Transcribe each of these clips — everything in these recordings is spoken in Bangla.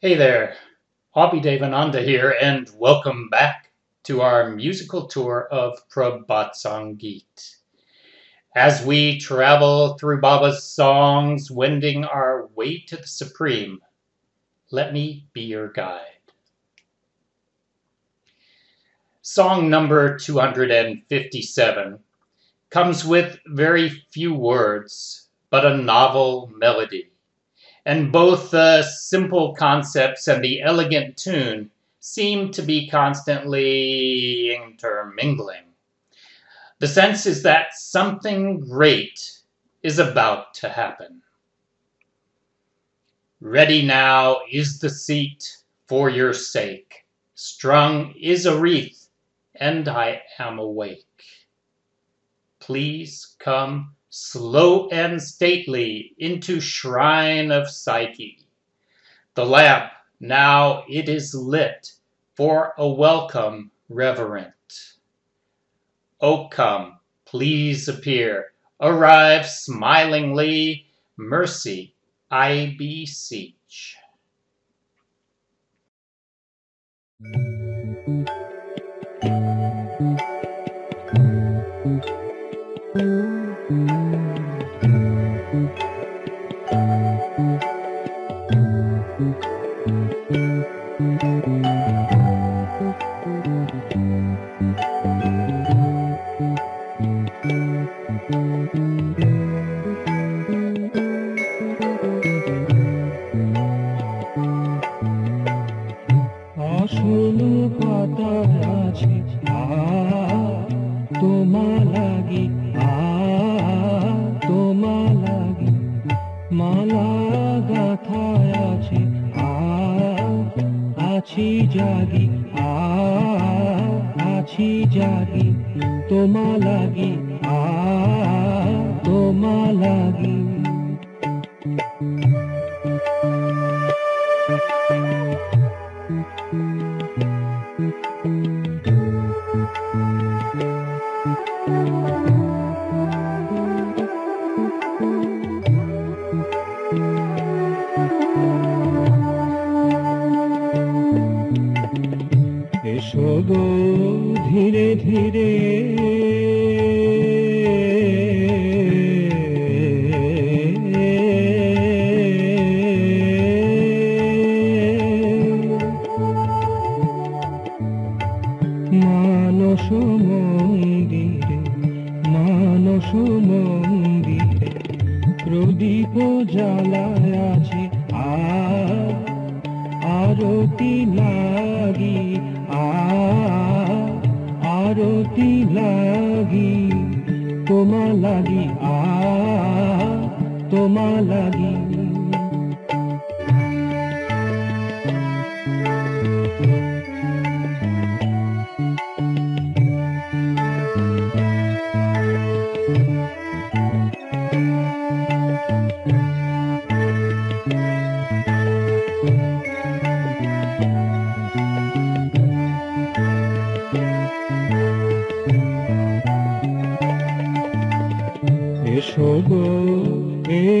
Hey there, Abhi Devananda here, and welcome back to our musical tour of Prabhat Sangeet. As we travel through Baba's songs, wending our way to the Supreme, let me be your guide. Song number 257 comes with very few words, but a novel melody. And both the simple concepts and the elegant tune seem to be constantly intermingling. The sense is that something great is about to happen. Ready now is the seat for your sake. Strung is a wreath, and I am awake. Please come slow and stately into shrine of Psyche. The lamp now it is lit for a welcome reverent. O come, please appear, arrive smilingly, mercy I beseech. জাগি আছি জাগি তোমা লাগি আ তোমা লাগি। এসো গো ধীরে ধীরে। মানস মন্দিরে মানস মন্দিরে প্রদীপ জ্বালায় আছে। আরতি লাগি আরতি লাগি তোমা লাগি আ তোমা লাগি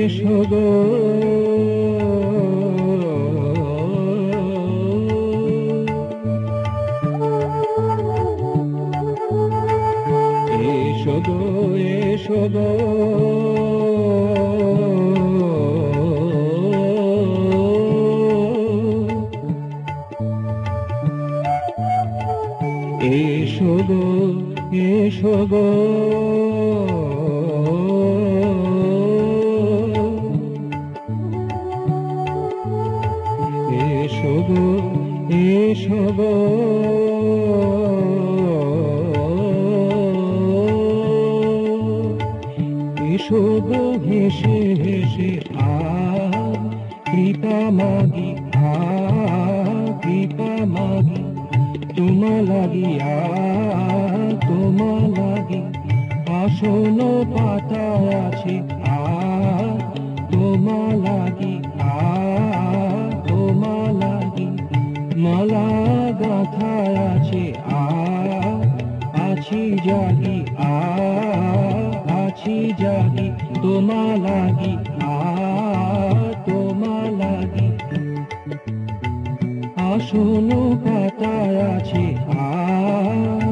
এসো গো এসো গো। এসো গো এসো গো গো হেসে হেসে আ, কৃপা মাগি আ, কৃপা মাগি, তোমা লাগি আ, তোমা লাগি আসন পাতা আছে আ, তোমা লাগি আ, তোমা লাগি, মালা গাথা আছে আ, আছি জাগি আ তোমা লাগি তোমা লাগি আসুন পাতায় আছে আ